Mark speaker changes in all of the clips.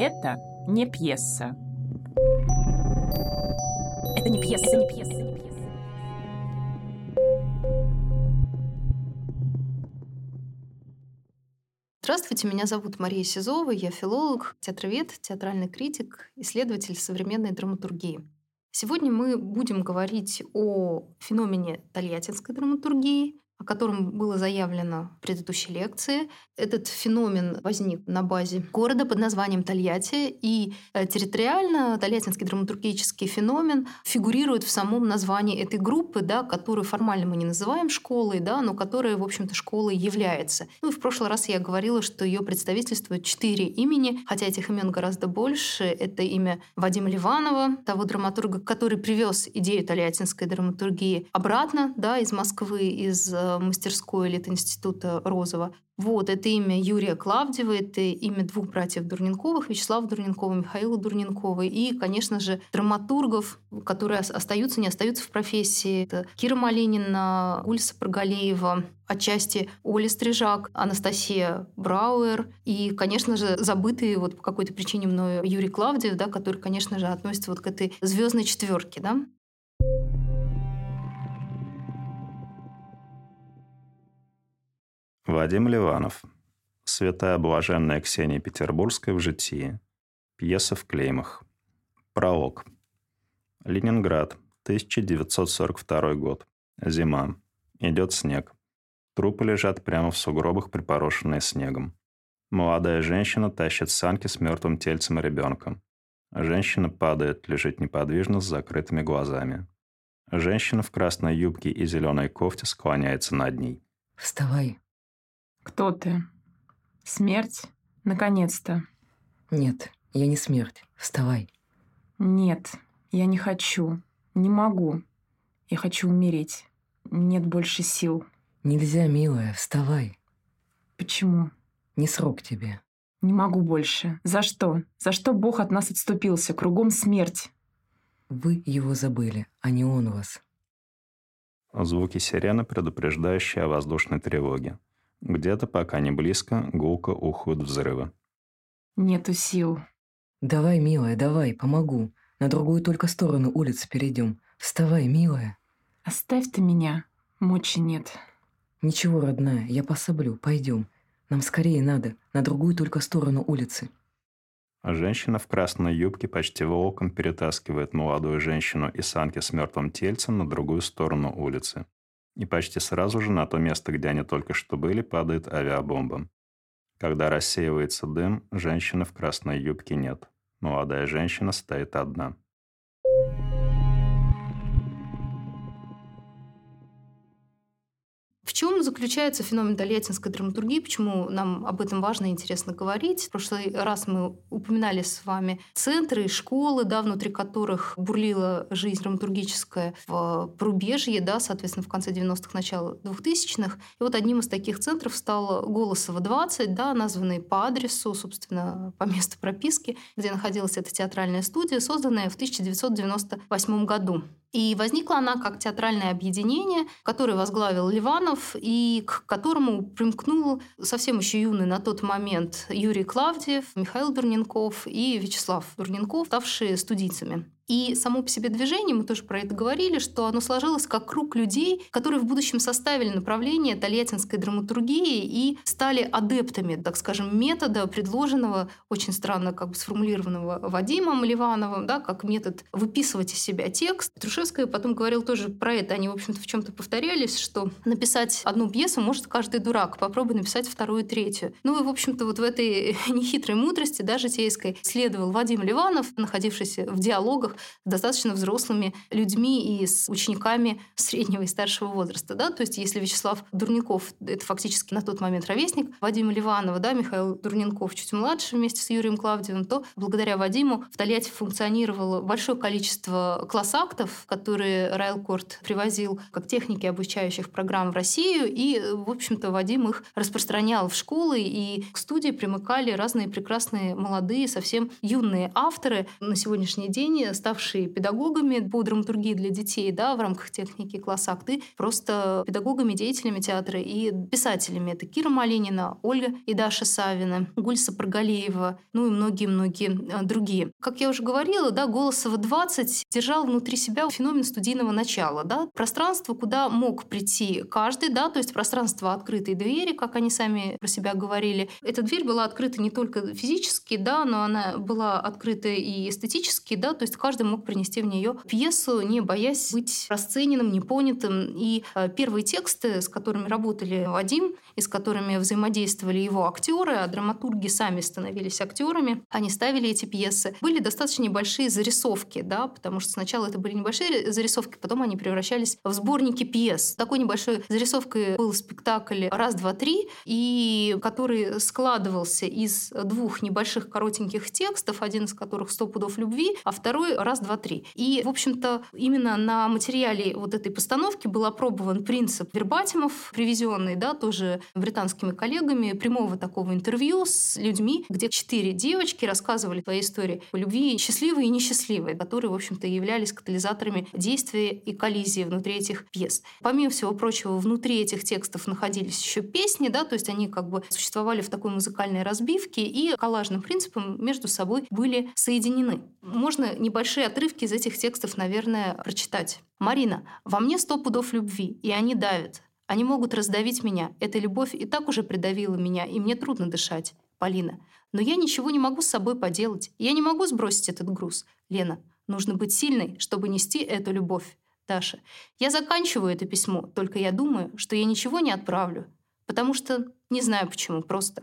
Speaker 1: Это не пьеса. Это не пьеса, не пьеса, не пьеса.
Speaker 2: Здравствуйте, меня зовут Мария Сизова, я филолог, театровед, театральный критик, исследователь современной драматургии. Сегодня мы будем говорить о феномене тольяттинской драматургии, о котором было заявлено в предыдущей лекции. Этот феномен возник на базе города под названием Тольятти, и э, территориально Тольяттинский драматургический феномен фигурирует в самом названии этой группы, да, которую формально мы не называем школой, да, но которая, в общем-то, школой является. Ну и в прошлый раз я говорила, что ее представительствует четыре имени, хотя этих имен гораздо больше. Это имя Вадима Ливанова, того драматурга, который привез идею тольяттинской драматургии обратно да, из Москвы, из э, мастерской или института Розова. Вот, это имя Юрия Клавдева, это имя двух братьев Дурненковых, Вячеслава Дурненкова, Михаила Дурненкова. И, конечно же, драматургов, которые остаются, не остаются в профессии. Это Кира Малинина, Гульса Прогалеева, отчасти Оля Стрижак, Анастасия Брауэр и, конечно же, забытый вот по какой-то причине мною Юрий Клавдев, да, который, конечно же, относится вот к этой звездной четверке. Да?
Speaker 3: Вадим Ливанов. Святая блаженная Ксения Петербургская в житии. Пьеса в клеймах. Пролог. Ленинград. 1942 год. Зима. Идет снег. Трупы лежат прямо в сугробах, припорошенные снегом. Молодая женщина тащит санки с мертвым тельцем и ребенком. Женщина падает, лежит неподвижно с закрытыми глазами. Женщина в красной юбке и зеленой кофте склоняется над ней.
Speaker 4: «Вставай»,
Speaker 1: кто ты? Смерть? Наконец-то.
Speaker 4: Нет, я не смерть. Вставай.
Speaker 1: Нет, я не хочу. Не могу. Я хочу умереть. Нет больше сил.
Speaker 4: Нельзя, милая, вставай.
Speaker 1: Почему?
Speaker 4: Не срок тебе.
Speaker 1: Не могу больше. За что? За что Бог от нас отступился? Кругом смерть.
Speaker 4: Вы его забыли, а не он вас.
Speaker 3: Звуки сирены, предупреждающие о воздушной тревоге. Где-то, пока не близко, гулко ухают взрывы.
Speaker 1: Нету сил.
Speaker 4: Давай, милая, давай, помогу. На другую только сторону улицы перейдем. Вставай, милая.
Speaker 1: Оставь ты меня. Мочи нет.
Speaker 4: Ничего, родная, я пособлю. Пойдем. Нам скорее надо. На другую только сторону улицы.
Speaker 3: Женщина в красной юбке почти волком перетаскивает молодую женщину и санки с мертвым тельцем на другую сторону улицы. И почти сразу же на то место, где они только что были, падает авиабомба. Когда рассеивается дым, женщины в красной юбке нет. Молодая женщина стоит одна.
Speaker 2: Чем заключается феномен тольяттинской драматургии? Почему нам об этом важно и интересно говорить? В прошлый раз мы упоминали с вами центры школы, да, внутри которых бурлила жизнь драматургическая в порубежье, да, соответственно, в конце 90-х, начало 2000-х. И вот одним из таких центров стал Голосово 20, да, названный по адресу, собственно, по месту прописки, где находилась эта театральная студия, созданная в 1998 году. И возникла она как театральное объединение, которое возглавил Ливанов и к которому примкнул совсем еще юный на тот момент Юрий Клавдиев, Михаил Дурненков и Вячеслав Дурненков, ставшие студийцами. И само по себе движение, мы тоже про это говорили, что оно сложилось как круг людей, которые в будущем составили направление тольяттинской драматургии и стали адептами, так скажем, метода, предложенного, очень странно как бы сформулированного Вадимом Ливановым, да, как метод выписывать из себя текст. Трушевская потом говорил тоже про это. Они, в общем-то, в чем-то повторялись, что написать одну пьесу может каждый дурак. Попробуй написать вторую, третью. Ну и, в общем-то, вот в этой нехитрой мудрости, да, житейской, следовал Вадим Ливанов, находившийся в диалогах достаточно взрослыми людьми и с учениками среднего и старшего возраста. Да? То есть если Вячеслав Дурников — это фактически на тот момент ровесник Вадима Ливанова, да, Михаил Дурненков чуть младше вместе с Юрием Клавдиевым, то благодаря Вадиму в Тольятти функционировало большое количество класс-актов, которые Райлкорт привозил как техники обучающих программ в Россию, и, в общем-то, Вадим их распространял в школы, и к студии примыкали разные прекрасные молодые, совсем юные авторы. На сегодняшний день ставший педагогами по драматургии для детей да, в рамках техники класса акты, просто педагогами, деятелями театра и писателями. Это Кира Малинина, Ольга и Даша Савина, Гульса Прогалеева, ну и многие-многие другие. Как я уже говорила, да, Голосова 20 держал внутри себя феномен студийного начала. Да, пространство, куда мог прийти каждый, да, то есть пространство открытой двери, как они сами про себя говорили. Эта дверь была открыта не только физически, да, но она была открыта и эстетически, да, то есть каждый мог принести в нее пьесу, не боясь быть расцененным, непонятым. И э, первые тексты, с которыми работали Вадим, и с которыми взаимодействовали его актеры, а драматурги сами становились актерами, они ставили эти пьесы, были достаточно небольшие зарисовки, да, потому что сначала это были небольшие зарисовки, потом они превращались в сборники пьес. Такой небольшой зарисовкой был спектакль «Раз, два, три», и который складывался из двух небольших коротеньких текстов, один из которых «Сто пудов любви», а второй «Раз, два, три». И, в общем-то, именно на материале вот этой постановки был опробован принцип вербатимов, привезенный, да, тоже британскими коллегами, прямого такого интервью с людьми, где четыре девочки рассказывали свои истории о любви счастливые и несчастливые, которые, в общем-то, являлись катализаторами действия и коллизии внутри этих пьес. Помимо всего прочего, внутри этих текстов находились еще песни, да, то есть они как бы существовали в такой музыкальной разбивке и коллажным принципом между собой были соединены. Можно небольшие отрывки из этих текстов, наверное, прочитать. «Марина, во мне сто пудов любви, и они давят. Они могут раздавить меня. Эта любовь и так уже придавила меня, и мне трудно дышать. Полина. Но я ничего не могу с собой поделать. Я не могу сбросить этот груз. Лена. Нужно быть сильной, чтобы нести эту любовь. Даша. Я заканчиваю это письмо, только я думаю, что я ничего не отправлю. Потому что не знаю почему, просто.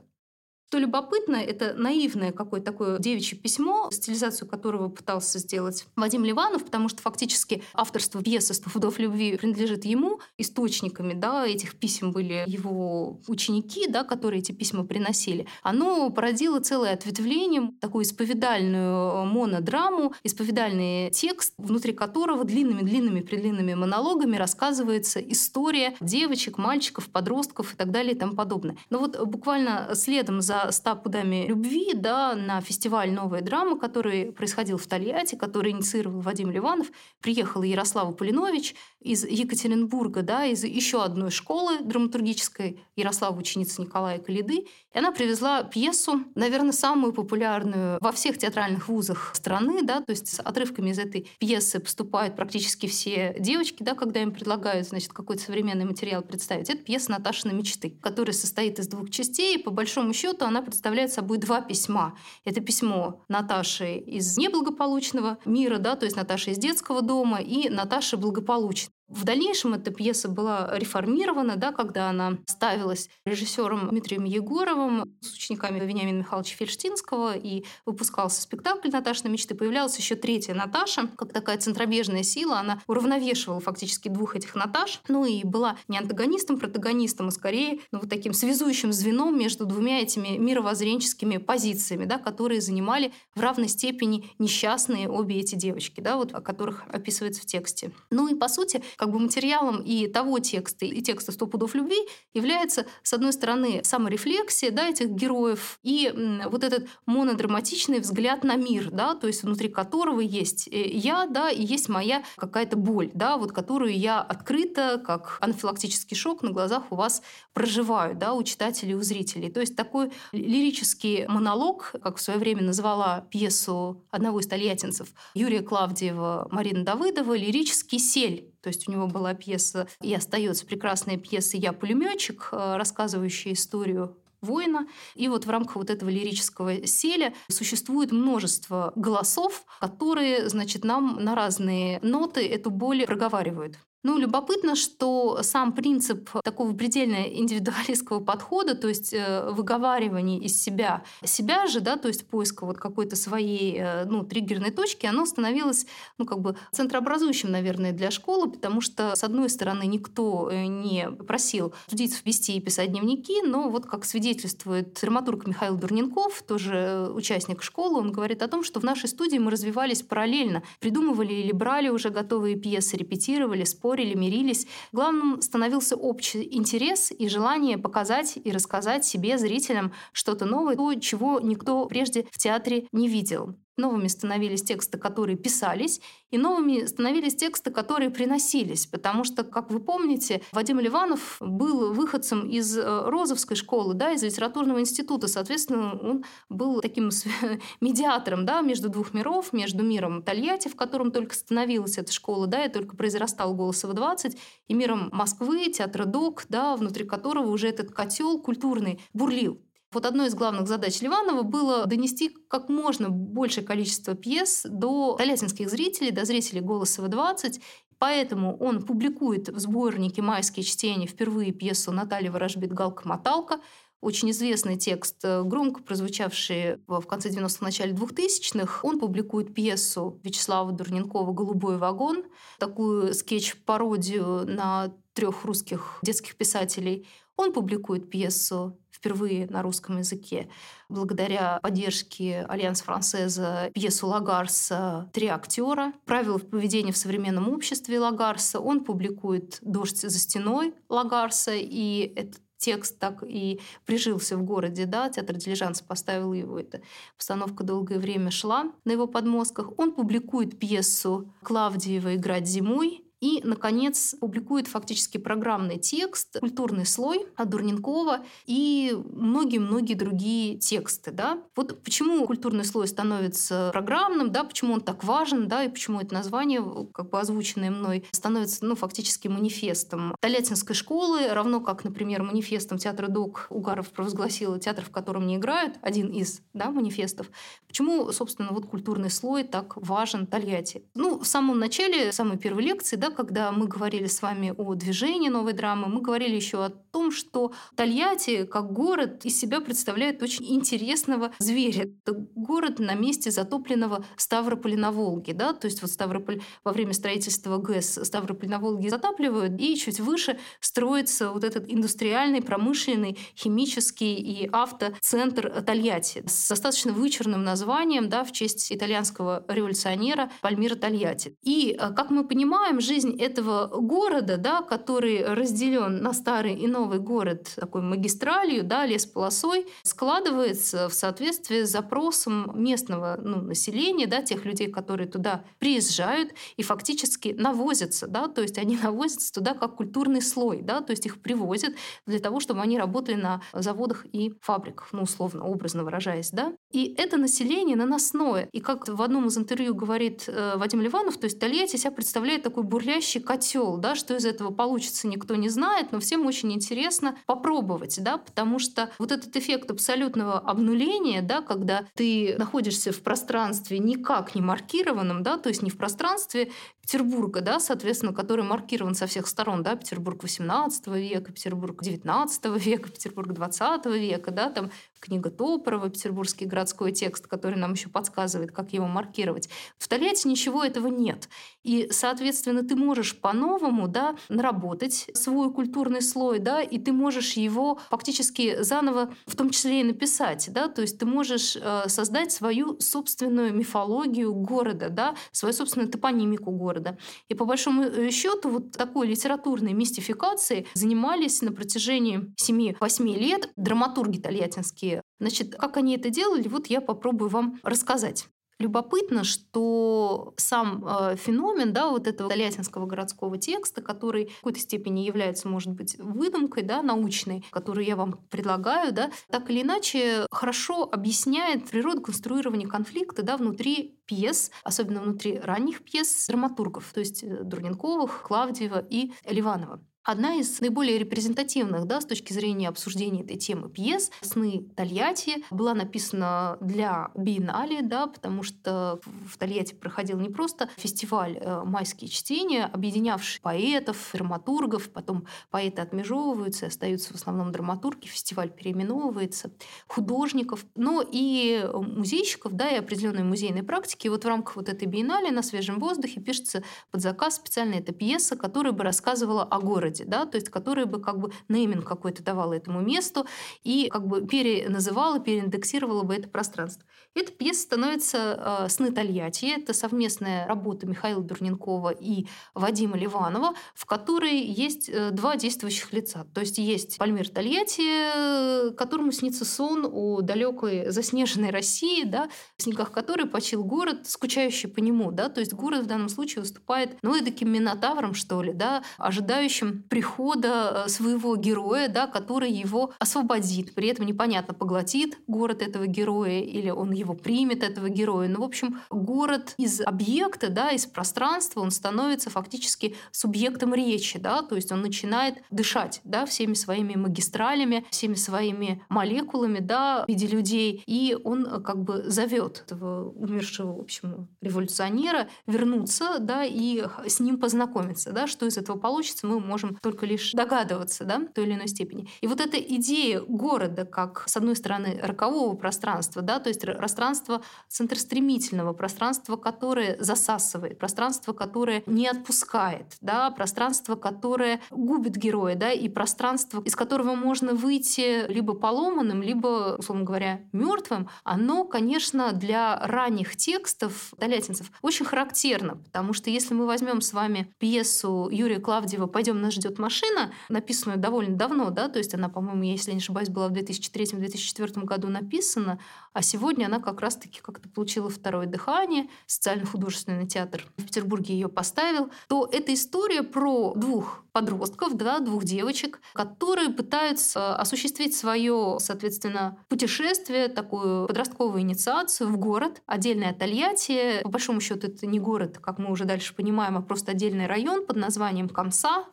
Speaker 2: Что любопытно, это наивное какое-то такое девичье письмо, стилизацию которого пытался сделать Вадим Ливанов, потому что фактически авторство пьесы «Сто пудов любви» принадлежит ему. Источниками да, этих писем были его ученики, да, которые эти письма приносили. Оно породило целое ответвление, такую исповедальную монодраму, исповедальный текст, внутри которого длинными-длинными-предлинными монологами рассказывается история девочек, мальчиков, подростков и так далее и тому подобное. Но вот буквально следом за «Ста пудами любви» да, на фестиваль «Новая драма», который происходил в Тольятти, который инициировал Вадим Ливанов. Приехала Ярослава Полинович из Екатеринбурга, да, из еще одной школы драматургической, Ярослава ученица Николая Калиды. И она привезла пьесу, наверное, самую популярную во всех театральных вузах страны, да, то есть с отрывками из этой пьесы поступают практически все девочки, да, когда им предлагают, значит, какой-то современный материал представить. Это пьеса «Наташины мечты», которая состоит из двух частей. И, по большому счету, она представляет собой два письма. Это письмо Наташи из неблагополучного мира, да, то есть Наташи из детского дома и Наташи благополучной. В дальнейшем эта пьеса была реформирована, да, когда она ставилась режиссером Дмитрием Егоровым с учениками Вениамина Михайловича Фельштинского, и выпускался спектакль «Наташина мечты». Появлялась еще третья Наташа, как такая центробежная сила. Она уравновешивала фактически двух этих Наташ. Ну и была не антагонистом, протагонистом, а скорее ну, вот таким связующим звеном между двумя этими мировоззренческими позициями, да, которые занимали в равной степени несчастные обе эти девочки, да, вот, о которых описывается в тексте. Ну и по сути как бы материалом и того текста, и текста «Сто пудов любви» является, с одной стороны, саморефлексия да, этих героев и вот этот монодраматичный взгляд на мир, да, то есть внутри которого есть э, я, да, и есть моя какая-то боль, да, вот которую я открыто, как анафилактический шок на глазах у вас проживаю, да, у читателей, у зрителей. То есть такой лирический монолог, как в свое время назвала пьесу одного из тольяттинцев Юрия Клавдиева, Марина Давыдова, лирический сель то есть у него была пьеса и остается прекрасная пьеса «Я пулеметчик», э, рассказывающая историю воина. И вот в рамках вот этого лирического селя существует множество голосов, которые, значит, нам на разные ноты эту боль проговаривают. Ну, любопытно, что сам принцип такого предельно индивидуалистского подхода, то есть э, выговаривания из себя, себя же, да, то есть поиска вот какой-то своей, э, ну, триггерной точки, оно становилось, ну, как бы центрообразующим, наверное, для школы, потому что, с одной стороны, никто э, не просил студийцев вести и писать дневники, но вот как свидетельствует драматург Михаил Дурненков, тоже участник школы, он говорит о том, что в нашей студии мы развивались параллельно, придумывали или брали уже готовые пьесы, репетировали, спорили, спорили, мирились. Главным становился общий интерес и желание показать и рассказать себе, зрителям, что-то новое, то, чего никто прежде в театре не видел. Новыми становились тексты, которые писались, и новыми становились тексты, которые приносились. Потому что, как вы помните, Вадим Ливанов был выходцем из э, Розовской школы, да, из литературного института. Соответственно, он был таким медиатором да, между двух миров, между миром Тольятти, в котором только становилась эта школа, да, и только произрастал «Голосово-20», и миром Москвы, театра ДОК, да, внутри которого уже этот котел культурный бурлил. Вот одной из главных задач Ливанова было донести как можно большее количество пьес до тольяттинских зрителей, до зрителей «Голосова-20», Поэтому он публикует в сборнике «Майские чтения» впервые пьесу Натальи Ворожбит «Галка-моталка», очень известный текст, э, громко прозвучавший в конце 90-х, начале 2000-х. Он публикует пьесу Вячеслава Дурненкова «Голубой вагон», такую скетч-пародию на трех русских детских писателей. Он публикует пьесу впервые на русском языке благодаря поддержке Альянса Францеза пьесу Лагарса «Три актера». Правила поведения в современном обществе Лагарса. Он публикует «Дождь за стеной» Лагарса, и этот текст так и прижился в городе, да, театр «Дилижанс» поставил его, эта постановка долгое время шла на его подмостках. Он публикует пьесу Клавдиева «Играть зимой», и, наконец, публикует фактически программный текст «Культурный слой» от Дурненкова и многие-многие другие тексты. Да? Вот почему «Культурный слой» становится программным, да, почему он так важен, да, и почему это название, как бы озвученное мной, становится ну, фактически манифестом Тольяттинской школы, равно как, например, манифестом театра ДОК Угаров провозгласил театр, в котором не играют, один из да, манифестов. Почему, собственно, вот культурный слой так важен Тольятти? Ну, в самом начале, в самой первой лекции, да, когда мы говорили с вами о движении новой драмы, мы говорили еще о том, что Тольятти как город из себя представляет очень интересного зверя. Это город на месте затопленного Ставрополя на Волге. Да? То есть вот Ставрополь во время строительства ГЭС Ставрополь на Волге затапливают, и чуть выше строится вот этот индустриальный, промышленный, химический и автоцентр Тольятти с достаточно вычурным названием да, в честь итальянского революционера Пальмира Тольятти. И, э, как мы понимаем, жизнь жизнь этого города, да, который разделен на старый и новый город такой магистралью, да, лесполосой, складывается в соответствии с запросом местного ну, населения, да, тех людей, которые туда приезжают и фактически навозятся, да, то есть они навозятся туда как культурный слой, да, то есть их привозят для того, чтобы они работали на заводах и фабриках, ну, условно, образно выражаясь, да. И это население наносное. И как в одном из интервью говорит э, Вадим Ливанов, то есть Тольятти себя представляет такой бурлящий бурлящий котел, да, что из этого получится, никто не знает, но всем очень интересно попробовать, да, потому что вот этот эффект абсолютного обнуления, да, когда ты находишься в пространстве никак не маркированном, да, то есть не в пространстве Петербурга, да, соответственно, который маркирован со всех сторон, да, Петербург XVIII века, Петербург XIX века, Петербург XX века, да, там книга Топорова, петербургский городской текст, который нам еще подсказывает, как его маркировать. В Тольятти ничего этого нет. И, соответственно, ты можешь по-новому да, наработать свой культурный слой, да, и ты можешь его фактически заново, в том числе и написать. Да, то есть ты можешь э, создать свою собственную мифологию города, да, свою собственную топонимику города. И по большому э, счету вот такой литературной мистификацией занимались на протяжении 7-8 лет драматурги тольяттинские Значит, как они это делали, вот я попробую вам рассказать. Любопытно, что сам э, феномен да, вот этого тольяттинского городского текста, который в какой-то степени является, может быть, выдумкой да, научной, которую я вам предлагаю, да, так или иначе хорошо объясняет природу конструирования конфликта да, внутри пьес, особенно внутри ранних пьес драматургов, то есть э, Дурненковых, Клавдиева и Ливанова. Одна из наиболее репрезентативных да, с точки зрения обсуждения этой темы пьес «Сны Тольятти» была написана для биеннале, да, потому что в Тольятти проходил не просто фестиваль э, «Майские чтения», объединявший поэтов, драматургов, потом поэты отмежевываются, остаются в основном драматурги, фестиваль переименовывается, художников, но и музейщиков, да, и определенной музейной практики. И вот в рамках вот этой биеннале на свежем воздухе пишется под заказ специально эта пьеса, которая бы рассказывала о городе городе, да, то есть которая бы как бы нейминг какой-то давала этому месту и как бы переназывала, переиндексировала бы это пространство. Эта пьеса становится э, «Сны Тольятти». Это совместная работа Михаила Дурненкова и Вадима Ливанова, в которой есть э, два действующих лица. То есть есть Пальмир Тольятти, которому снится сон о далекой заснеженной России, да, в снегах которой почил город, скучающий по нему. Да, то есть город в данном случае выступает, ну, таким минотавром, что ли, да, ожидающим прихода э, своего героя, да, который его освободит. При этом непонятно, поглотит город этого героя или он его примет, этого героя. Ну, в общем, город из объекта, да, из пространства, он становится фактически субъектом речи, да, то есть он начинает дышать, да, всеми своими магистралями, всеми своими молекулами, да, в виде людей, и он э, как бы зовет этого умершего, в общем, революционера вернуться, да, и с ним познакомиться, да, что из этого получится, мы можем только лишь догадываться, да, в той или иной степени. И вот эта идея города как, с одной стороны, рокового пространства, да, то есть пространство центростремительного, пространство, которое засасывает, пространство, которое не отпускает, да, пространство, которое губит героя, да, и пространство, из которого можно выйти либо поломанным, либо, условно говоря, мертвым, оно, конечно, для ранних текстов талятинцев очень характерно, потому что если мы возьмем с вами пьесу Юрия Клавдева «Пойдем, нас ждет машина», написанную довольно давно, да, то есть она, по-моему, если не ошибаюсь, была в 2003-2004 году написана, а сегодня она как раз-таки как-то получила второе дыхание, социально-художественный театр в Петербурге ее поставил, то это история про двух подростков, да, двух девочек, которые пытаются осуществить свое, соответственно, путешествие, такую подростковую инициацию в город, отдельное Тольятти. По большому счету это не город, как мы уже дальше понимаем, а просто отдельный район под названием Комса,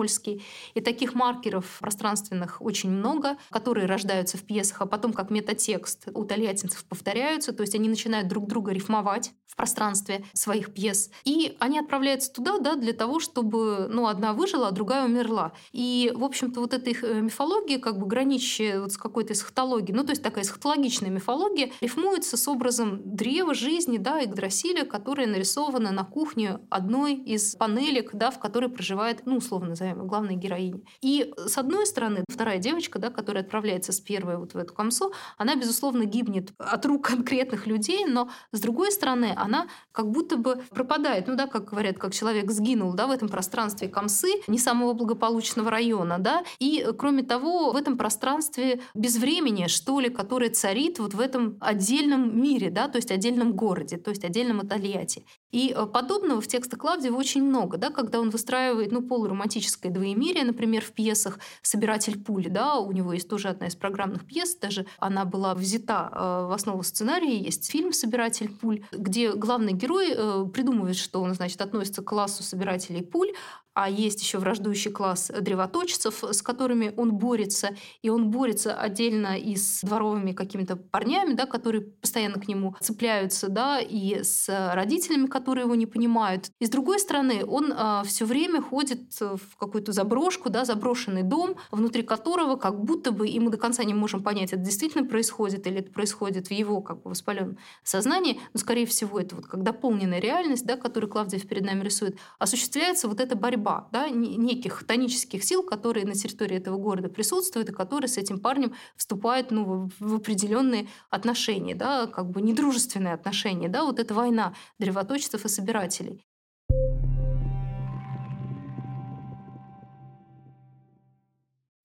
Speaker 2: Комсомольский. И таких маркеров пространственных очень много, которые рождаются в пьесах, а потом как метатекст у тольяттинцев повторяются, то есть они начинают друг друга рифмовать в пространстве своих пьес. И они отправляются туда, да, для того, чтобы, ну, одна выжила, а другая умерла. И, в общем-то, вот эта их э, мифология, как бы граничащая вот с какой-то эсхатологией, ну, то есть такая эсхатологичная мифология, рифмуется с образом древа жизни, да, Игдрасиля, которое нарисовано на кухне одной из панелек, да, в которой проживает, ну, условно назовем, главная героиня. И, с одной стороны, вторая девочка, да, которая отправляется с первой вот в эту комсу, она, безусловно, гибнет от рук конкретных людей, но, с другой стороны, она как будто бы пропадает, ну, да, как говорят, как человек сгинул, да, в этом пространстве комсы, не самого благополучного района, да, и, кроме того, в этом пространстве безвремени, что ли, которое царит вот в этом отдельном мире, да, то есть отдельном городе, то есть отдельном Итальяте. И э, подобного в текстах Клавдиева очень много, да, когда он выстраивает ну, полуромантическое двоемирие, например, в пьесах «Собиратель пули», да, у него есть тоже одна из программных пьес, даже она была взята э, в основу сценария, есть фильм «Собиратель пуль», где главный герой э, придумывает, что он, значит, относится к классу собирателей пуль, а есть еще враждующий класс древоточцев, с которыми он борется, и он борется отдельно и с дворовыми какими-то парнями, да, которые постоянно к нему цепляются, да, и с родителями, которые его не понимают. И с другой стороны, он э, а, все время ходит в какую-то заброшку, да, заброшенный дом, внутри которого как будто бы, и мы до конца не можем понять, это действительно происходит или это происходит в его как бы воспаленном сознании, но, скорее всего, это вот как дополненная реальность, да, которую Клавдиев перед нами рисует, осуществляется вот эта борьба борьба да, неких тонических сил, которые на территории этого города присутствуют и которые с этим парнем вступают ну, в определенные отношения, да, как бы недружественные отношения. Да, вот эта война древоточцев и собирателей.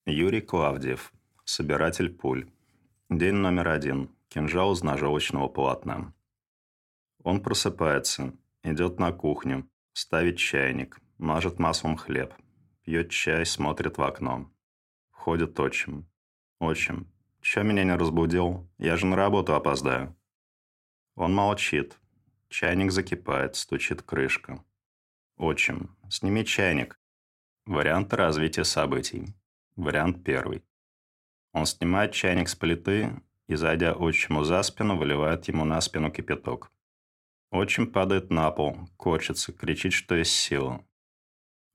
Speaker 3: Юрий Клавдиев, собиратель пуль. День номер один. Кинжал из ножовочного полотна. Он просыпается, идет на кухню, ставит чайник, Мажет маслом хлеб. Пьет чай, смотрит в окно. Входит отчим. Отчим. Чё меня не разбудил? Я же на работу опоздаю. Он молчит. Чайник закипает, стучит крышка. Отчим. Сними чайник. Варианты развития событий. Вариант первый. Он снимает чайник с плиты и, зайдя отчиму за спину, выливает ему на спину кипяток. Отчим падает на пол, корчится, кричит, что есть сила.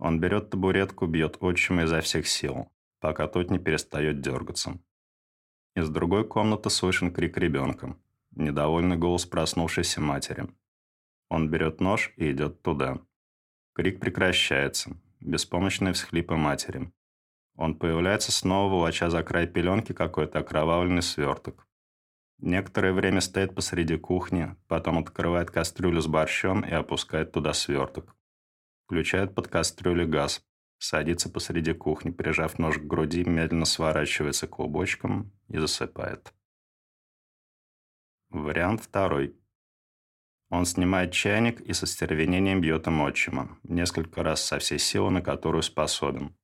Speaker 3: Он берет табуретку, бьет отчима изо всех сил, пока тот не перестает дергаться. Из другой комнаты слышен крик ребенка, недовольный голос проснувшейся матери. Он берет нож и идет туда. Крик прекращается. беспомощные всхлипы матери. Он появляется снова, волоча за край пеленки какой-то окровавленный сверток. Некоторое время стоит посреди кухни, потом открывает кастрюлю с борщом и опускает туда сверток. Включает под кастрюлю газ, садится посреди кухни, прижав нож к груди, медленно сворачивается клубочком и засыпает. Вариант второй. Он снимает чайник и со стервенением бьет им отчима, несколько раз со всей силы, на которую способен.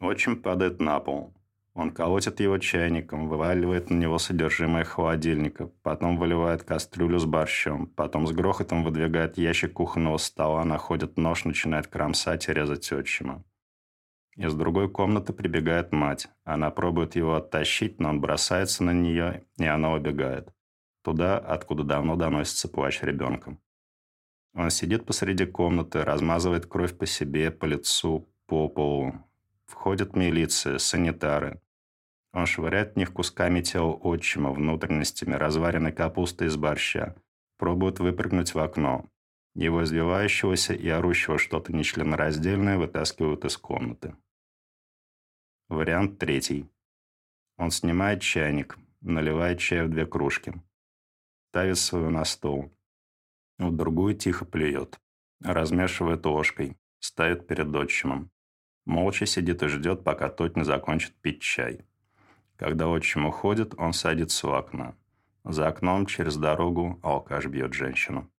Speaker 3: Отчим падает на пол. Он колотит его чайником, вываливает на него содержимое холодильника, потом выливает кастрюлю с борщом, потом с грохотом выдвигает ящик кухонного стола, находит нож, начинает кромсать и резать отчима. Из другой комнаты прибегает мать. Она пробует его оттащить, но он бросается на нее, и она убегает. Туда, откуда давно доносится плач ребенка. Он сидит посреди комнаты, размазывает кровь по себе, по лицу, по полу. Входят милиция, санитары. Он швыряет в них кусками тела отчима, внутренностями, разваренной капусты из борща. Пробует выпрыгнуть в окно. Его извивающегося и орущего что-то нечленораздельное вытаскивают из комнаты. Вариант третий. Он снимает чайник, наливает чай в две кружки ставит свою на стол. В другую тихо плюет. Размешивает ложкой. Ставит перед отчимом. Молча сидит и ждет, пока тот не закончит пить чай. Когда отчим уходит, он садится у окна. За окном через дорогу алкаш бьет женщину.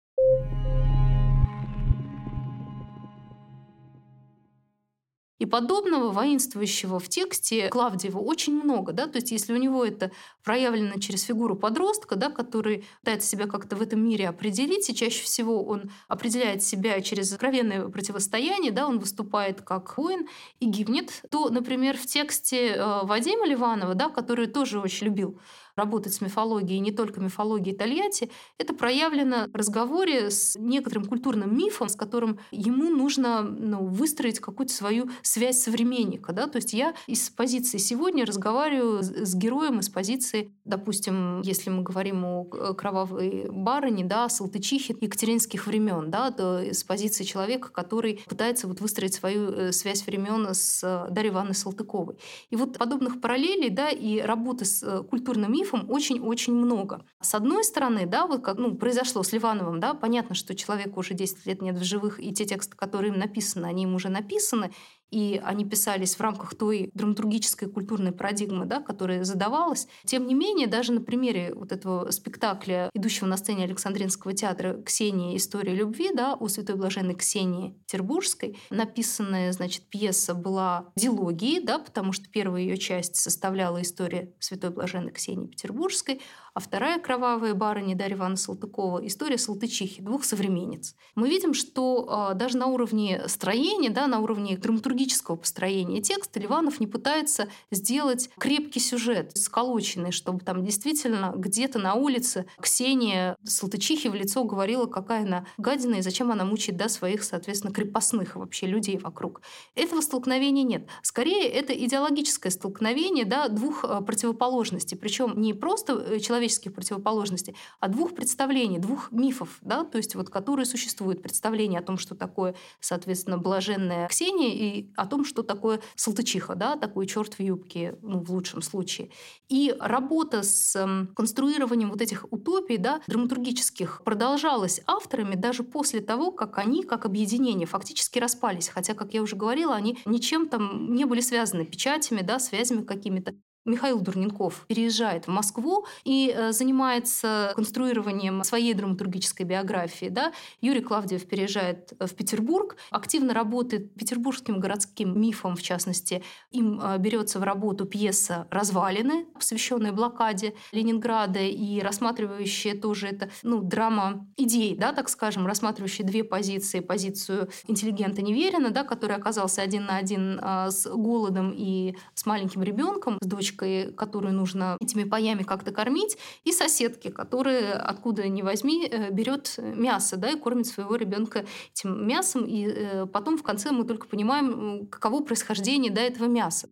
Speaker 2: И подобного воинствующего в тексте Клавдиева очень много. Да? То есть если у него это проявлено через фигуру подростка, да, который пытается себя как-то в этом мире определить, и чаще всего он определяет себя через откровенное противостояние, да, он выступает как воин и гибнет, то, например, в тексте э, Вадима Ливанова, да, который тоже очень любил работать с мифологией, не только мифологией Тольятти, это проявлено в разговоре с некоторым культурным мифом, с которым ему нужно ну, выстроить какую-то свою связь современника. Да? То есть я из позиции сегодня разговариваю с героем из позиции, допустим, если мы говорим о кровавой барыне, да, Салтычихе екатеринских времен, да, то с позиции человека, который пытается вот выстроить свою э, связь времен с э, Дарьей Ивановной Салтыковой. И вот подобных параллелей да, и работы с э, культурным мифом мифом очень-очень много. С одной стороны, да, вот как ну, произошло с Ливановым, да, понятно, что человеку уже 10 лет нет в живых, и те тексты, которые им написаны, они им уже написаны, и они писались в рамках той драматургической культурной парадигмы, да, которая задавалась. Тем не менее, даже на примере вот этого спектакля, идущего на сцене Александринского театра «Ксения. История любви», да, у святой блаженной Ксении Тербургской, написанная, значит, пьеса была дилогией, да, потому что первая ее часть составляла история святой блаженной Ксении Петербургской, а вторая кровавая барыня Дарья Ивановна Салтыкова – история Салтычихи, двух современниц. Мы видим, что э, даже на уровне строения, да, на уровне драматургического построения текста Ливанов не пытается сделать крепкий сюжет, сколоченный, чтобы там действительно где-то на улице Ксения Салтычихи в лицо говорила, какая она гадина и зачем она мучает да, своих, соответственно, крепостных вообще людей вокруг. Этого столкновения нет. Скорее, это идеологическое столкновение да, двух э, противоположностей. Причем не просто э, человек человеческих противоположностей, а двух представлений, двух мифов, да, то есть вот которые существуют. Представление о том, что такое, соответственно, блаженная Ксения, и о том, что такое Салтычиха, да, такой черт в юбке, ну, в лучшем случае. И работа с эм, конструированием вот этих утопий, да, драматургических, продолжалась авторами даже после того, как они, как объединение, фактически распались. Хотя, как я уже говорила, они ничем там не были связаны печатями, да, связями какими-то. Михаил Дурненков переезжает в Москву и э, занимается конструированием своей драматургической биографии. Да? Юрий Клавдиев переезжает в Петербург, активно работает петербургским городским мифом, в частности. Им э, берется в работу пьеса «Развалины», посвященная блокаде Ленинграда и рассматривающая тоже это ну, драма идей, да, так скажем, рассматривающая две позиции. Позицию интеллигента Неверина, да, который оказался один на один э, с голодом и с маленьким ребенком, с дочкой девочкой, которую нужно этими паями как-то кормить, и соседки, которые откуда ни возьми э, берет мясо, да, и кормит своего ребенка этим мясом, и э, потом в конце мы только понимаем, каково происхождение да, этого мяса.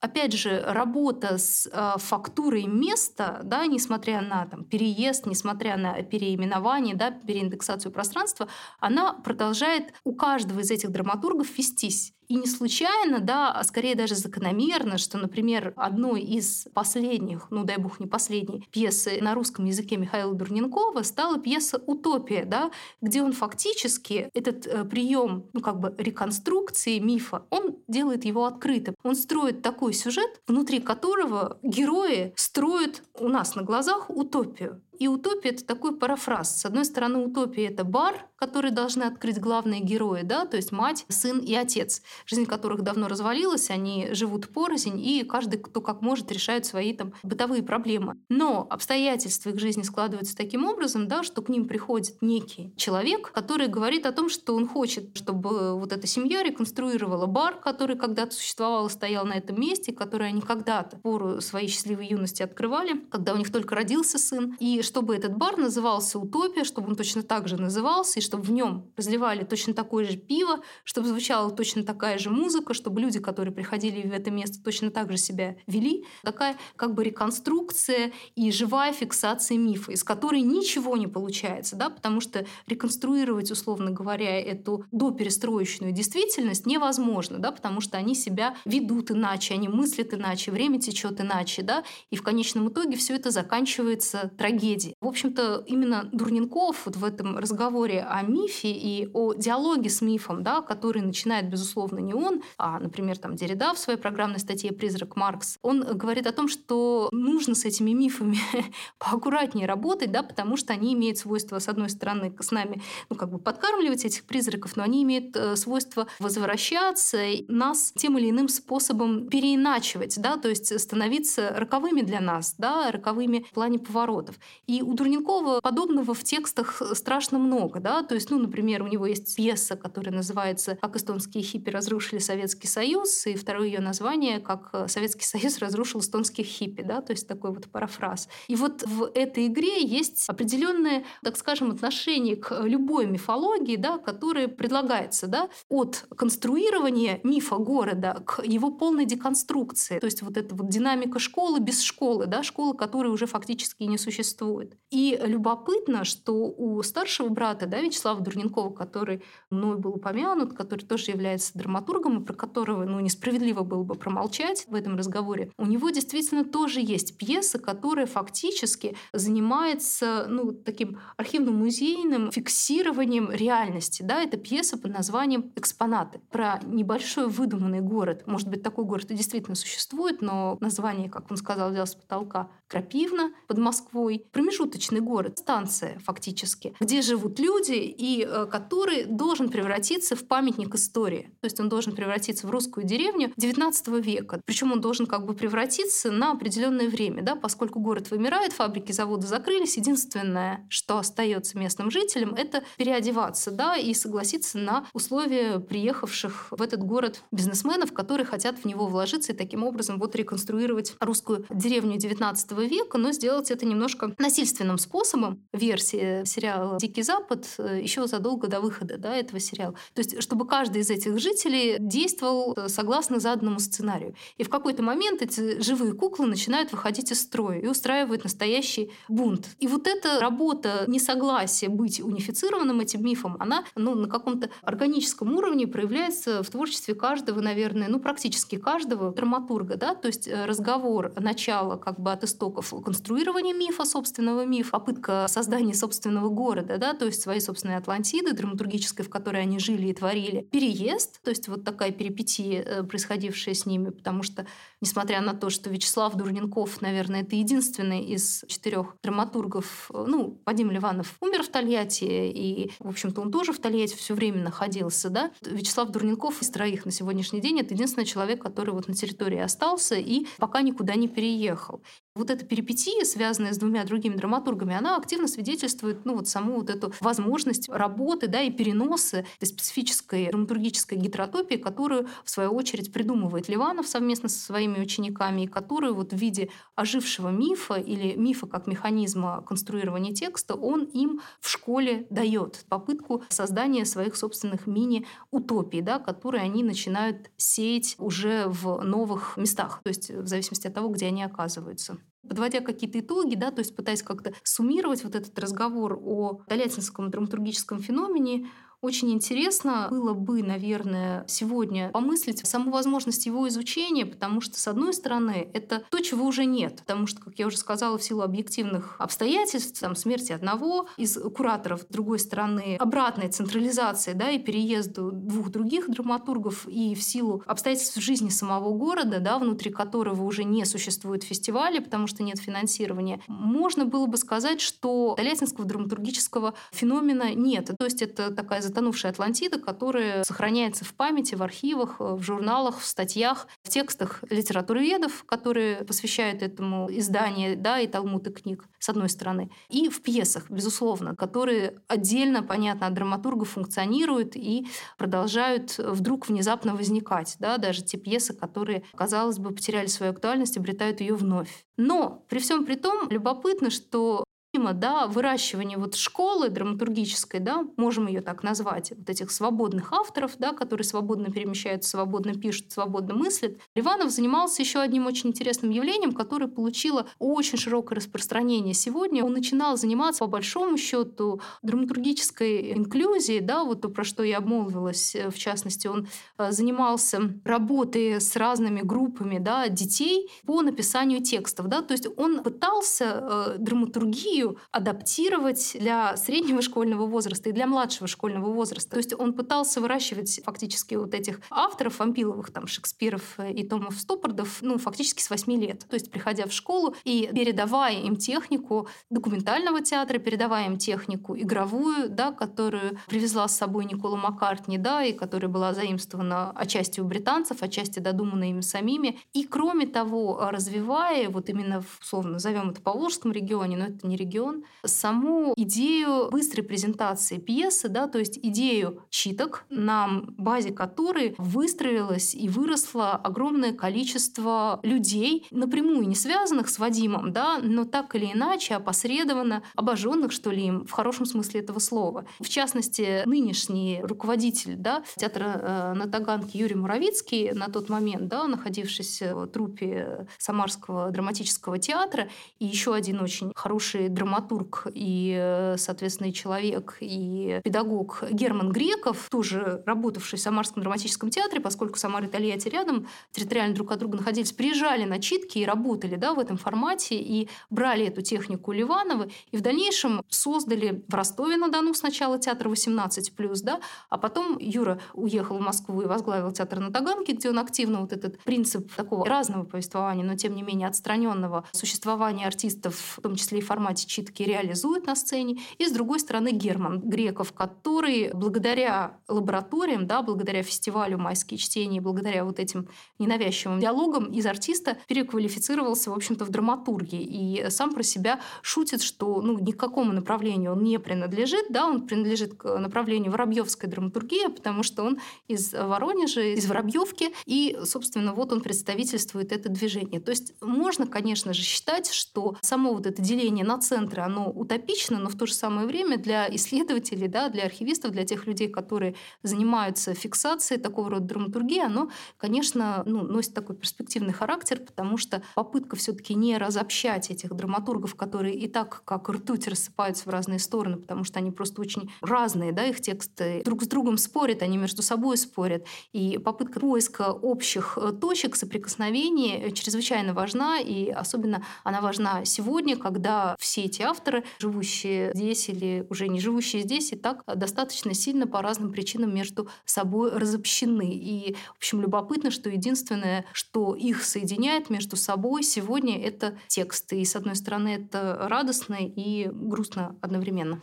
Speaker 2: Опять же, работа с э, фактурой места, да, несмотря на там, переезд, несмотря на переименование, да, переиндексацию пространства, она продолжает у каждого из этих драматургов вестись. И не случайно, да, а скорее даже закономерно, что, например, одной из последних, ну дай бог не последней, пьесы на русском языке Михаила Дурненкова стала пьеса «Утопия», да, где он фактически этот э, прием, ну как бы реконструкции мифа, он делает его открытым. Он строит такой сюжет, внутри которого герои строят у нас на глазах утопию. И утопия — это такой парафраз. С одной стороны, утопия — это бар, который должны открыть главные герои, да, то есть мать, сын и отец, жизнь которых давно развалилась, они живут порознь, и каждый, кто как может, решает свои там бытовые проблемы. Но обстоятельства их жизни складываются таким образом, да, что к ним приходит некий человек, который говорит о том, что он хочет, чтобы вот эта семья реконструировала бар, который когда-то существовал и стоял на этом месте, который они когда-то пору своей счастливой юности открывали, когда у них только родился сын, и чтобы этот бар назывался «Утопия», чтобы он точно так же назывался, и чтобы в нем разливали точно такое же пиво, чтобы звучала точно такая же музыка, чтобы люди, которые приходили в это место, точно так же себя вели. Такая как бы реконструкция и живая фиксация мифа, из которой ничего не получается, да, потому что реконструировать, условно говоря, эту доперестроечную действительность невозможно, да, потому что они себя ведут иначе, они мыслят иначе, время течет иначе, да, и в конечном итоге все это заканчивается трагедией трагедии. В общем-то, именно Дурненков вот в этом разговоре о мифе и о диалоге с мифом, да, который начинает, безусловно, не он, а, например, там Дерида в своей программной статье «Призрак Маркс», он говорит о том, что нужно с этими мифами поаккуратнее работать, да, потому что они имеют свойство, с одной стороны, с нами ну, как бы подкармливать этих призраков, но они имеют э, свойство возвращаться, нас тем или иным способом переиначивать, да, то есть становиться роковыми для нас, да, роковыми в плане поворотов. И у Дурненкова подобного в текстах страшно много. Да? То есть, ну, например, у него есть пьеса, которая называется «Как эстонские хиппи разрушили Советский Союз», и второе ее название «Как Советский Союз разрушил эстонских хиппи». Да? То есть такой вот парафраз. И вот в этой игре есть определенное, так скажем, отношение к любой мифологии, да, которое предлагается да, от конструирования мифа города к его полной деконструкции. То есть вот эта вот динамика школы без школы, да, школы, которой уже фактически не существует существует. И любопытно, что у старшего брата, да, Вячеслава Дурненкова, который мной был упомянут, который тоже является драматургом, и про которого ну, несправедливо было бы промолчать в этом разговоре, у него действительно тоже есть пьеса, которая фактически занимается ну, таким архивно-музейным фиксированием реальности. Да? Это пьеса под названием «Экспонаты» про небольшой выдуманный город. Может быть, такой город и действительно существует, но название, как он сказал, взял с потолка. Крапивна под Москвой промежуточный город, станция фактически, где живут люди и э, который должен превратиться в памятник истории. То есть он должен превратиться в русскую деревню XIX века. Причем он должен как бы превратиться на определенное время, да, поскольку город вымирает, фабрики, заводы закрылись. Единственное, что остается местным жителям, это переодеваться да, и согласиться на условия приехавших в этот город бизнесменов, которые хотят в него вложиться и таким образом вот реконструировать русскую деревню XIX века, но сделать это немножко насильственным способом версии сериала «Дикий Запад» э, еще задолго до выхода да, этого сериала. То есть, чтобы каждый из этих жителей действовал э, согласно заданному сценарию. И в какой-то момент эти живые куклы начинают выходить из строя и устраивают настоящий бунт. И вот эта работа несогласия быть унифицированным этим мифом, она ну, на каком-то органическом уровне проявляется в творчестве каждого, наверное, ну практически каждого драматурга. Да? То есть э, разговор начала как бы от истоков конструирования мифа, собственно, собственного мифа, попытка создания собственного города, да, то есть своей собственной Атлантиды драматургической, в которой они жили и творили. Переезд, то есть вот такая перипетия, э, происходившая с ними, потому что, несмотря на то, что Вячеслав Дурненков, наверное, это единственный из четырех драматургов, э, ну, Вадим Ливанов умер в Тольятти, и, в общем-то, он тоже в Тольятти все время находился, да. Вячеслав Дурненков из троих на сегодняшний день это единственный человек, который вот на территории остался и пока никуда не переехал вот эта перипетия, связанная с двумя другими драматургами, она активно свидетельствует ну, вот саму вот эту возможность работы да, и переносы этой специфической драматургической гетеротопии, которую, в свою очередь, придумывает Ливанов совместно со своими учениками, и которую вот в виде ожившего мифа или мифа как механизма конструирования текста он им в школе дает попытку создания своих собственных мини-утопий, да, которые они начинают сеять уже в новых местах, то есть в зависимости от того, где они оказываются. Подводя какие-то итоги, да, то есть пытаясь как-то суммировать вот этот разговор о Тольяттинском драматургическом феномене, очень интересно было бы, наверное, сегодня помыслить саму возможность его изучения, потому что, с одной стороны, это то, чего уже нет. Потому что, как я уже сказала, в силу объективных обстоятельств, там, смерти одного из кураторов, с другой стороны, обратной централизации да, и переезду двух других драматургов, и в силу обстоятельств жизни самого города, да, внутри которого уже не существует фестиваля, потому что нет финансирования, можно было бы сказать, что Тольяттинского драматургического феномена нет. То есть это такая затонувшая Атлантида, которая сохраняется в памяти, в архивах, э, в журналах, в статьях, в текстах литературоведов, которые посвящают этому издание, да, и Талмуд книг, с одной стороны, и в пьесах, безусловно, которые отдельно, понятно, от драматурга функционируют и продолжают вдруг внезапно возникать, да, даже те пьесы, которые, казалось бы, потеряли свою актуальность, обретают ее вновь. Но при всем при том любопытно, что да, выращивание вот школы драматургической, да, можем ее так назвать, вот этих свободных авторов, да, которые свободно перемещаются, свободно пишут, свободно мыслят, Ливанов занимался еще одним очень интересным явлением, которое получило очень широкое распространение сегодня. Он начинал заниматься, по большому счету, драматургической инклюзией, да, вот то, про что я обмолвилась, э, в частности, он э, занимался работой с разными группами да, детей по написанию текстов. Да, то есть он пытался э, драматургию адаптировать для среднего школьного возраста и для младшего школьного возраста. То есть он пытался выращивать фактически вот этих авторов вампиловых, там, Шекспиров и Томов Стоппардов, ну, фактически с 8 лет. То есть приходя в школу и передавая им технику документального театра, передавая им технику игровую, да, которую привезла с собой Никола Маккартни, да, и которая была заимствована отчасти у британцев, отчасти додумана ими самими. И кроме того, развивая вот именно, условно, назовем это по Волжском регионе, но это не регион, регион, саму идею быстрой презентации пьесы, да, то есть идею читок, на базе которой выстроилось и выросло огромное количество людей, напрямую не связанных с Вадимом, да, но так или иначе опосредованно обожженных, что ли, им в хорошем смысле этого слова. В частности, нынешний руководитель да, театра э, на Таганке Юрий Муравицкий, на тот момент да, находившийся в трупе Самарского драматического театра, и еще один очень хороший драматург и, э, соответственно, и человек, и педагог Герман Греков, тоже работавший в Самарском драматическом театре, поскольку Самара и Тольятти рядом, территориально друг от друга находились, приезжали на читки и работали да, в этом формате, и брали эту технику Ливанова, и в дальнейшем создали в Ростове-на-Дону сначала театр 18+, да, а потом Юра уехал в Москву и возглавил театр на Таганке, где он активно вот этот принцип такого разного повествования, но тем не менее отстраненного существования артистов, в том числе и в формате читки реализует на сцене. И с другой стороны Герман Греков, который благодаря лабораториям, да, благодаря фестивалю «Майские чтения», благодаря вот этим ненавязчивым диалогам из артиста переквалифицировался, в общем-то, в драматургии. И сам про себя шутит, что ну, ни к какому направлению он не принадлежит. Да, он принадлежит к направлению воробьевской драматургии, потому что он из Воронежа, из Воробьевки, и, собственно, вот он представительствует это движение. То есть можно, конечно же, считать, что само вот это деление на центр центра, оно утопично, но в то же самое время для исследователей, да, для архивистов, для тех людей, которые занимаются фиксацией такого рода драматургии, оно, конечно, ну, носит такой перспективный характер, потому что попытка все-таки не разобщать этих драматургов, которые и так как ртуть рассыпаются в разные стороны, потому что они просто очень разные, да, их тексты друг с другом спорят, они между собой спорят. И попытка поиска общих э, точек соприкосновения чрезвычайно важна, и особенно она важна сегодня, когда все эти авторы, живущие здесь или уже не живущие здесь, и так достаточно сильно по разным причинам между собой разобщены. И, в общем, любопытно, что единственное, что их соединяет между собой сегодня, это тексты. И, с одной стороны, это радостно и грустно одновременно.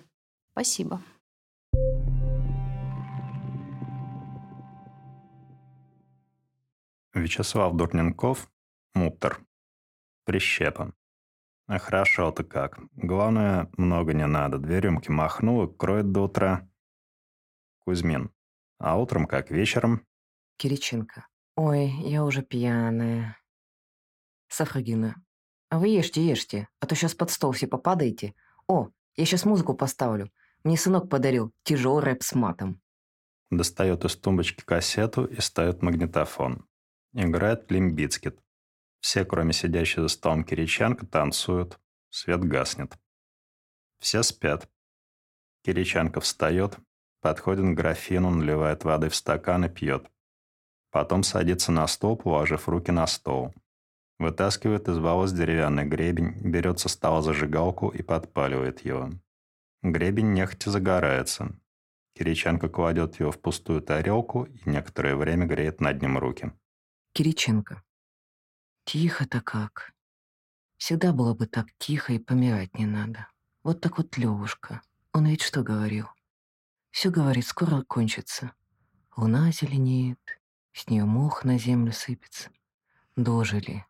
Speaker 2: Спасибо.
Speaker 3: Вячеслав Дурненков, Муттер. Прищепа. А хорошо-то как. Главное, много не надо. Две рюмки махнул и кроет до утра. Кузьмин. А утром как, вечером?
Speaker 4: Кириченко. Ой, я уже пьяная. Сафрагина. А вы ешьте, ешьте, а то сейчас под стол все попадаете. О, я сейчас музыку поставлю. Мне сынок подарил тяжелый рэп с матом.
Speaker 3: Достает из тумбочки кассету и ставит магнитофон. Играет Лимбицкит. Все, кроме сидящей за столом Кириченко, танцуют. Свет гаснет. Все спят. Кириченко встает, подходит к графину, наливает воды в стакан и пьет. Потом садится на стол, положив руки на стол. Вытаскивает из волос деревянный гребень, берет со стола зажигалку и подпаливает его. Гребень нехотя загорается. Кириченко кладет его в пустую тарелку и некоторое время греет над ним руки.
Speaker 4: Кириченко. Тихо-то как. Всегда было бы так тихо и помирать не надо. Вот так вот Левушка. Он ведь что говорил? Все говорит, скоро кончится. Луна зеленеет, с нее мох на землю сыпется. Дожили.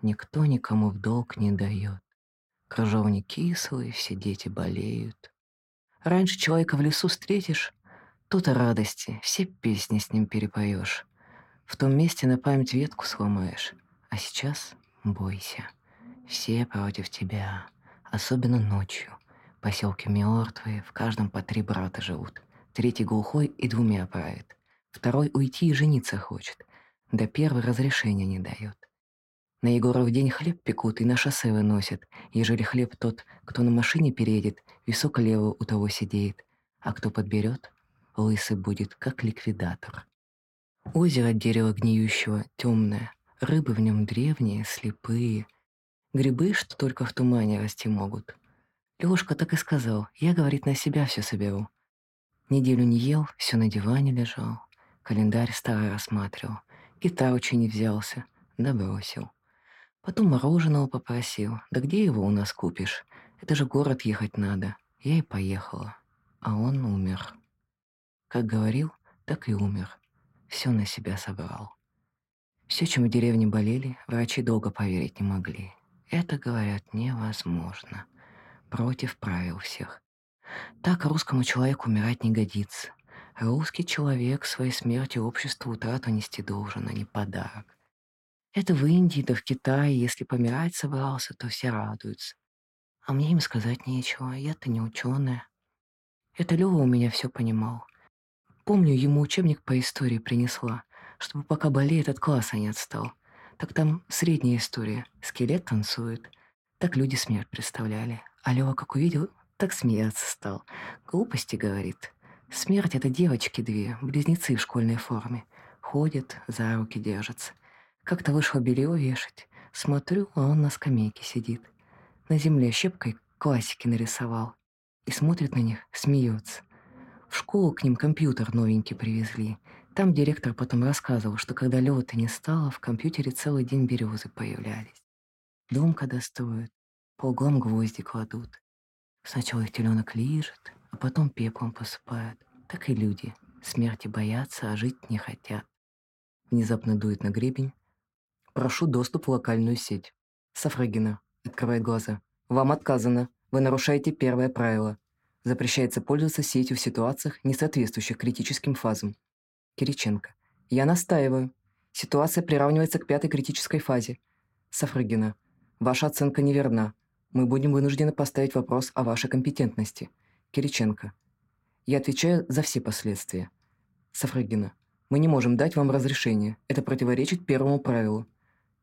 Speaker 4: Никто никому в долг не дает. Крыжовник кислый, все дети болеют. Раньше человека в лесу встретишь, тут о радости, все песни с ним перепоешь. В том месте на память ветку сломаешь. А сейчас бойся. Все против тебя, особенно ночью. Поселки мертвые, в каждом по три брата живут. Третий глухой и двумя правит. Второй уйти и жениться хочет. Да первый разрешения не дает. На Егоров день хлеб пекут и на шоссе выносят. Ежели хлеб тот, кто на машине переедет, висок лево у того сидеет. А кто подберет, лысый будет, как ликвидатор. Озеро дерева гниющего темное, рыбы в нем древние, слепые — Грибы, что только в тумане расти могут. Лёшка так и сказал. Я, говорит, на себя все соберу. Неделю не ел, все на диване лежал. Календарь старый рассматривал. Гитару че не взялся. Да бросил. Потом мороженого попросил. Да где его у нас купишь? Это же город ехать надо. Я и поехала. А он умер. Как говорил, так и умер. Все на себя собрал. Все, чем в деревне болели, врачи долго поверить не могли. Это, говорят, невозможно. Против правил всех. Так русскому человеку умирать не годится. Русский человек своей смертью обществу утрату нести должен, а не подарок. Это в Индии да в Китае, если помирать собрался, то все радуются. А мне им сказать нечего, я-то не ученая. Это Лёва у меня все понимал. Помню, ему учебник по истории принесла, чтобы пока болеет от класса не отстал. Так там средняя история. Скелет танцует. Так люди смерть представляли. А Лёва как увидел, так смеяться стал. Глупости, говорит. Смерть — это девочки две, близнецы в школьной форме. Ходят, за руки держатся. Как-то вышло белье вешать. Смотрю, а он на скамейке сидит. На земле щепкой классики нарисовал. И смотрит на них, смеется. В школу к ним компьютер новенький привезли. Там директор потом рассказывал, что когда лёта не стало, в компьютере целый день березы появлялись. Дом когда строят, по углам гвозди кладут. Сначала их теленок лижет, а потом пеплом посыпают. Так и люди. Смерти боятся, а жить не хотят. Внезапно дует на гребень. Прошу доступ в локальную сеть. Сафрыгина. Открывает глаза. Вам отказано. Вы нарушаете первое правило. Запрещается пользоваться сетью в ситуациях, не соответствующих критическим фазам. Кириченко. Я настаиваю. Ситуация приравнивается к пятой критической фазе. Сафрыгина. Ваша оценка неверна. Мы будем вынуждены поставить вопрос о вашей компетентности. Кириченко. Я отвечаю за все последствия. Сафрыгина. Мы не можем дать вам разрешение. Это противоречит первому правилу.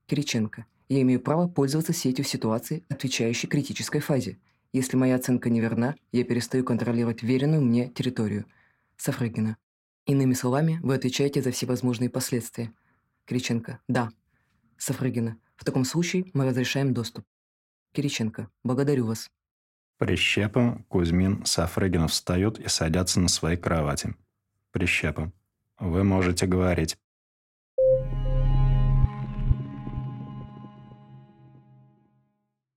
Speaker 4: Кириченко. Я имею право пользоваться сетью в ситуации, отвечающей критической фазе. Если моя оценка неверна, я перестаю контролировать веренную мне территорию. Сафрыгина. Иными словами, вы отвечаете за всевозможные последствия. Кириченко. Да. Сафрыгина. В таком случае мы разрешаем доступ. Кириченко. Благодарю вас.
Speaker 3: Прищепа, Кузьмин, Сафрыгина встают и садятся на свои кровати. Прищепа. Вы можете говорить.